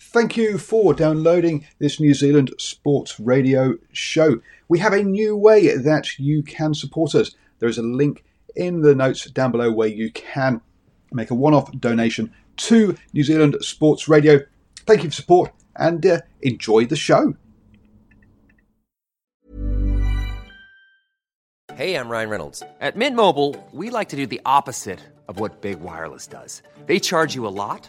Thank you for downloading this New Zealand Sports Radio show. We have a new way that you can support us. There is a link in the notes down below where you can make a one off donation to New Zealand Sports Radio. Thank you for support and uh, enjoy the show. Hey, I'm Ryan Reynolds. At Mint Mobile, we like to do the opposite of what Big Wireless does. They charge you a lot,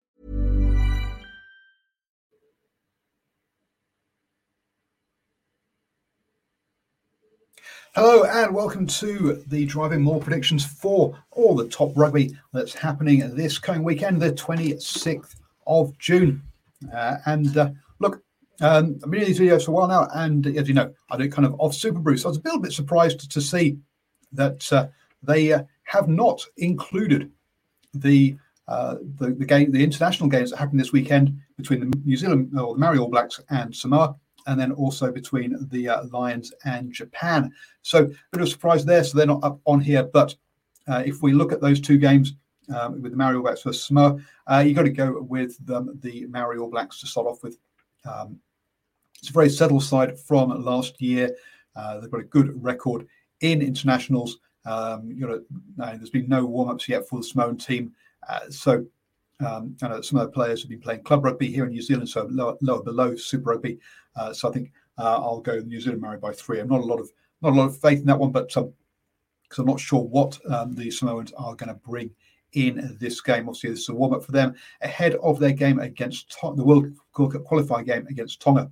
Hello and welcome to the Driving More predictions for all the top rugby that's happening this coming weekend, the 26th of June. Uh, and uh, look, um, I've been doing these videos for a while now, and as you know, I do kind of off SuperBru. So I was a little bit surprised to see that uh, they uh, have not included the, uh, the the game, the international games that happened this weekend between the New Zealand or the Maori All Blacks and Samoa and then also between the uh, Lions and Japan. So a bit of surprise there. So they're not up on here. But uh, if we look at those two games um, with the Maori All Blacks versus Samoa, uh, you've got to go with the, the Maori All Blacks to start off with. Um, it's a very settled side from last year. Uh, they've got a good record in internationals. Um, you know, there's been no warm-ups yet for the Samoan team. Uh, so um, some of the players have been playing club rugby here in New Zealand, so lower, lower below Super Rugby. Uh, so I think uh, I'll go New Zealand Maori by three. I'm not a lot of not a lot of faith in that one, but because um, I'm not sure what um, the Samoans are going to bring in this game. Obviously, this is a warm up for them ahead of their game against the World Cup qualifying game against Tonga.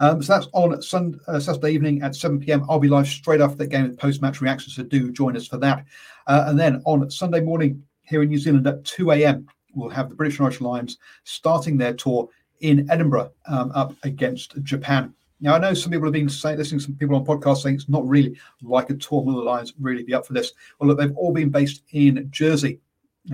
Um, so that's on Sunday, uh, Saturday evening at 7 p.m. I'll be live straight after that game with post match reactions, so do join us for that. Uh, and then on Sunday morning here in New Zealand at 2 a.m., we'll have the British and Irish Lions starting their tour in Edinburgh um, up against Japan. Now, I know some people have been saying, listening to some people on podcasts saying it's not really like a tour. Will the Lions really be up for this? Well, look, they've all been based in Jersey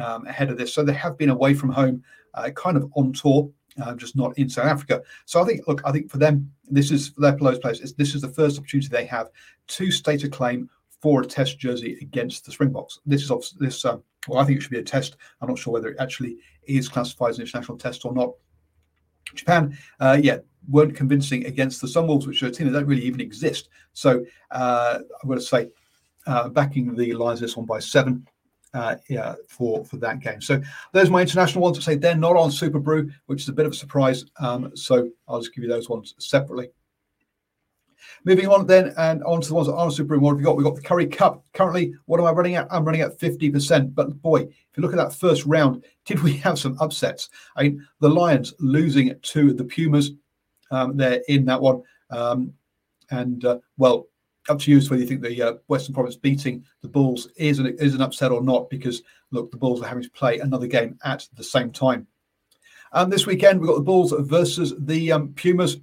um, ahead of this. So they have been away from home, uh, kind of on tour, uh, just not in South Africa. So I think, look, I think for them, this is for their players. This is the first opportunity they have to state a claim for a test jersey against the Springboks. This is obviously this. Um, well, I think it should be a test. I'm not sure whether it actually is classified as an international test or not. Japan, uh, yeah, weren't convincing against the Sunwolves, which are a team that don't really even exist. So uh, I'm going to say uh, backing the Lions this one by seven. Uh, yeah, for for that game. So those are my international ones. I say they're not on SuperBru, which is a bit of a surprise. Um, so I'll just give you those ones separately. Moving on then and on to the ones that aren't super what have we got? We've got the Currie Cup. Currently, what am I running at? I'm running at 50%. But boy, if you look at that first round, did we have some upsets? I mean, the Lions losing to the Pumas. Um, they're in that one. Um, and uh, well, up to you whether you think the uh, Western Province beating the Bulls is an, is an upset or not, because look, the Bulls are having to play another game at the same time. Um, this weekend, we've got the Bulls versus the um, Pumas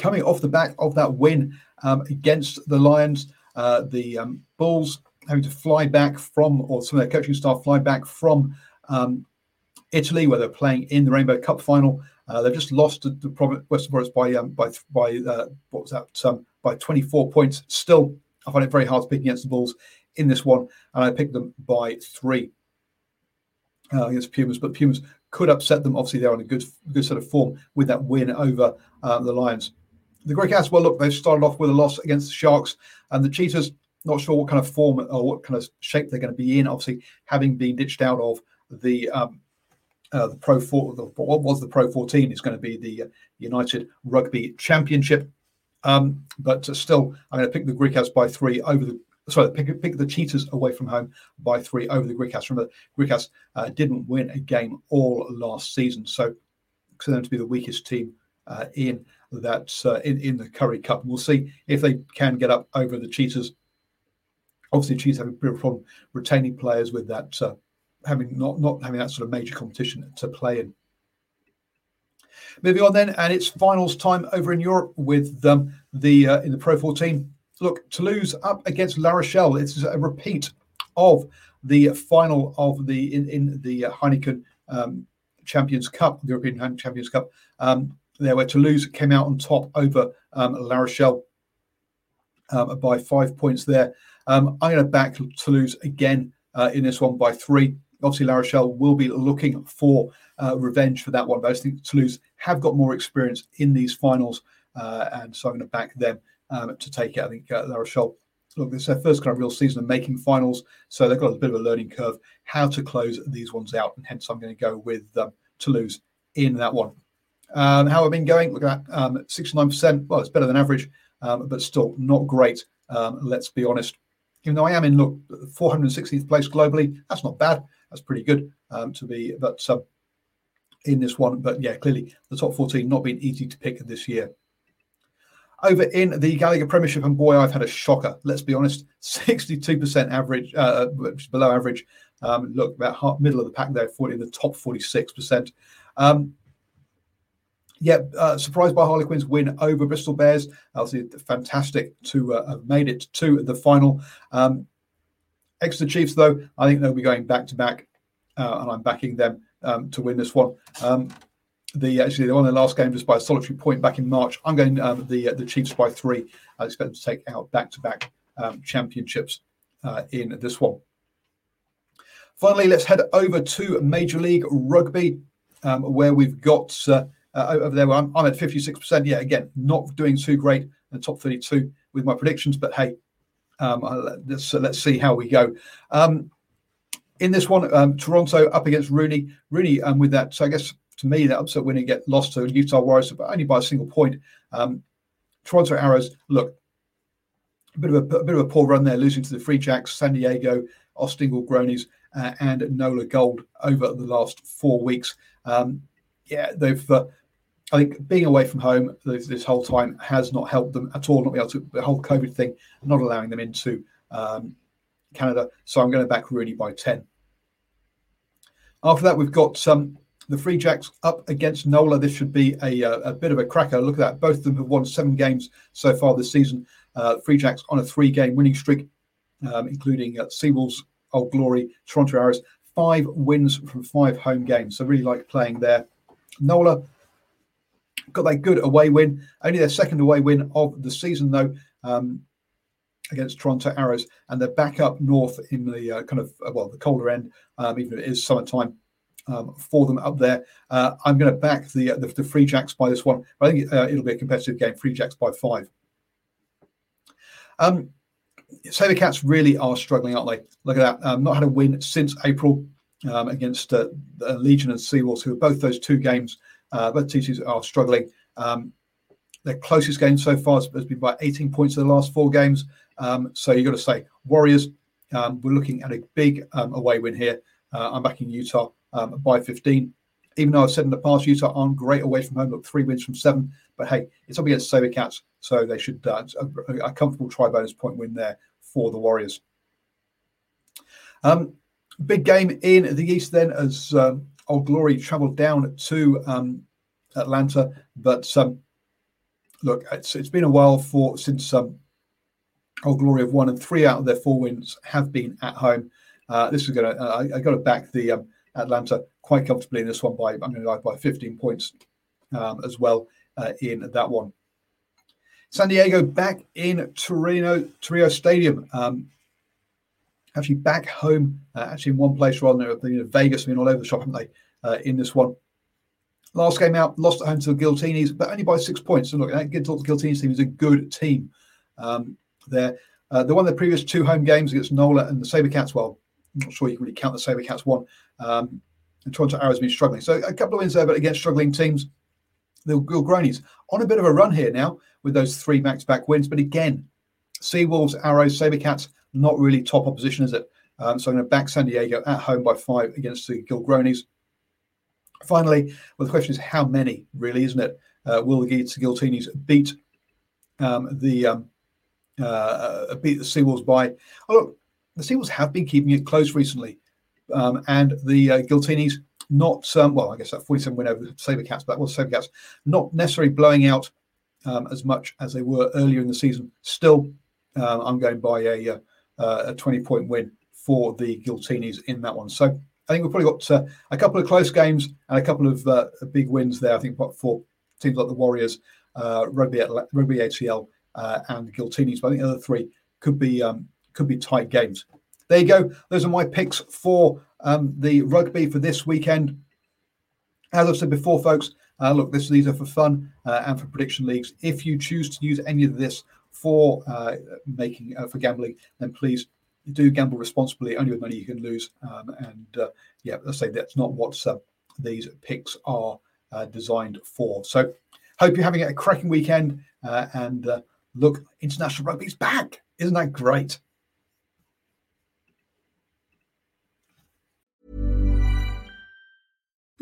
coming off the back of that win um, against the Lions, uh, the um, Bulls having to fly back from, or some of their coaching staff fly back from um, Italy, where they're playing in the Rainbow Cup final. Uh, they've just lost to the Western Province by um, by by uh, what was that um, by 24 points. Still, I find it very hard to pick against the Bulls in this one, and I picked them by three uh, against Pumas. But Pumas could upset them. Obviously, they're on a good good sort of form with that win over uh, the Lions the Grey Cats, well, look, they've started off with a loss against the Sharks and the Cheetahs. Not sure what kind of form or what kind of shape they're going to be in. Obviously, having been ditched out of the um, uh, the Pro Four, the, what was the Pro 14 is going to be the uh, United Rugby Championship. Um, but still, I'm going to pick the Greek Griquas by three over the sorry, pick, pick the Cheetahs away from home by three over the Greek Griquas. Remember, Griquas uh, didn't win a game all last season, so for them to be the weakest team uh, in that uh, in in the Currie Cup. We'll see if they can get up over the Cheetahs. Obviously, Cheetahs have a bit of a problem retaining players with that uh, having not not having that sort of major competition to play in. Moving on then, and it's finals time over in Europe with um, the uh, in the Pro 14. Look, Toulouse up against La Rochelle. It's a repeat of the final of the in, in the Heineken um, Champions Cup, the European Champions Cup. Um, there, where Toulouse came out on top over um, La Rochelle um, by five points. There, um, I'm going to back Toulouse again uh, in this one by three. Obviously, La Rochelle will be looking for uh, revenge for that one, but I think Toulouse have got more experience in these finals, uh, and so I'm going to back them um, to take it. I think uh, La Rochelle, look, it's their first kind of real season of making finals, so they've got a bit of a learning curve how to close these ones out, and hence I'm going to go with um, Toulouse in that one. Um, how I've been going, look at um, 69%. Well, it's better than average, um, but still not great. Um, let's be honest. Even though I am in look 460th place globally, that's not bad. That's pretty good um, to be. But um, in this one, but yeah, clearly the top 14 not been easy to pick this year. Over in the Gallagher Premiership, and boy, I've had a shocker. Let's be honest, 62% average, uh, below average. Um, look, about half, middle of the pack there, 40 in the top 46%. Um, yeah, uh, surprised by Harlequins win over Bristol Bears. Obviously, fantastic to uh, have made it to the final. Um, Exeter Chiefs, though, I think they'll be going back to back, uh, and I'm backing them um, to win this one. Um, the actually they won their last game just by a solitary point back in March. I'm going um, the uh, the Chiefs by three. I expect them to take out back to back championships uh, in this one. Finally, let's head over to Major League Rugby, um, where we've got uh, uh, over there. I'm, I'm at 56%. Yeah, again, not doing too great in the top 32 with my predictions, but hey, um, let's let's see how we go. Um, in this one, um, Toronto up against Rooney. RUNY um, with that, so I guess to me that upset winning get lost to Utah Warriors, but only by a single point. Um, Toronto Arrows look a bit of a, a, bit of a poor run there, losing to the Free Jacks, San Diego, Austin Gilgronis, uh, and Nola Gold over the last four weeks. Um, yeah, they've. Uh, I think being away from home this, this, whole time has not helped them at all. Not be able to the whole COVID thing, not allowing them into um, Canada. So I'm going to back RUNY by ten. After that, we've got um, the Free Jacks up against NOLA. This should be a, a, a, bit of a cracker. Look at that. Both of them have won seven games so far this season. Uh, Free Jacks on a three game winning streak, um, including uh, Seawolves, Old Glory, Toronto Arrows. Five wins from five home games. So really like playing there. NOLA got that good away win, only their second away win of the season, though. Um, against Toronto Arrows, and they're back up north in the uh, kind of uh, well the colder end, um, even if it is summertime um, for them up there. Uh, I'm going to back the, uh, the, the Free Jacks by this one. I think uh, it'll be a competitive game. Free Jacks by five. Um, Saber Cats really are struggling, aren't they? Look at that. Um, not had a win since April um, against uh, Legion and Seawolves, who are both those two games. Uh, both teams are struggling. Um, their closest game so far has been by 18 points in the last four games. Um, so you've got to say, Warriors, um, we're looking at a big um, away win here. Uh, I'm backing Utah um, by 15. Even though I've said in the past, Utah aren't great away from home. Look, three wins from seven. But hey, it's up against Saber Cats, so they should uh, a, a, comfortable try bonus point win there for the Warriors. Um, big game in the East then as um, Old Glory travelled down to um, Atlanta. But um, look, it's, it's been a while for since um, Old Glory have won, and three out of their four wins have been at home. Uh, this is going to, uh, I, got to back the um, Atlanta quite comfortably in this one by, I'm going to go by 15 points um, as well uh, in that one. San Diego back in Torero, Torero Stadium. Um, actually back home, uh, actually in one place rather than you know, Vegas. Mean, all over the shop, haven't they? Uh, in this one. Last game out, lost at home to the Giltinis, but only by six points. So look, that Giltinis team is a good team. Um, there, uh, they won their previous two home games against Nola and the Sabercats. Well, I'm not sure you can really count the Sabercats one. Um, and Toronto Arrows have been struggling. So a couple of wins there, but against struggling teams. the Gilgronis on a bit of a run here now with those three back-to-back wins. But again, Seawolves, Arrows, Sabercats, not really top opposition, is it? Um, so I'm going to back San Diego at home by five against the Gilgronis. Finally, well, the question is how many, really, isn't it? Uh, will the Giltinis beat um, the um, uh, uh, beat the Seawolves by? Oh, look, the Seawolves have been keeping it close recently, um, and the uh, Giltinis not um, well. I guess that 47 win over the Sabercats, but that was Sabercats, not necessarily blowing out um, as much as they were earlier in the season. Still, uh, I'm going by a, uh, a 20 point win for the Giltinis in that one. So I think we've probably got uh, a couple of close games and a couple of uh, big wins there. I think for teams like the Warriors, uh, Rugby, Rugby ATL, uh, and Giltinis. But I think the other three could be um, could be tight games. There you go. Those are my picks for um, the rugby for this weekend. As I've said before, folks, uh, look, this, these are for fun uh, and for prediction leagues. If you choose to use any of this for uh, making uh, for gambling, then please do gamble responsibly. Only with money you can lose. Um, and uh, yeah, let's say that's not what uh, these picks are designed for. So, hope you're having a cracking weekend. and look, international rugby's back. Isn't that great?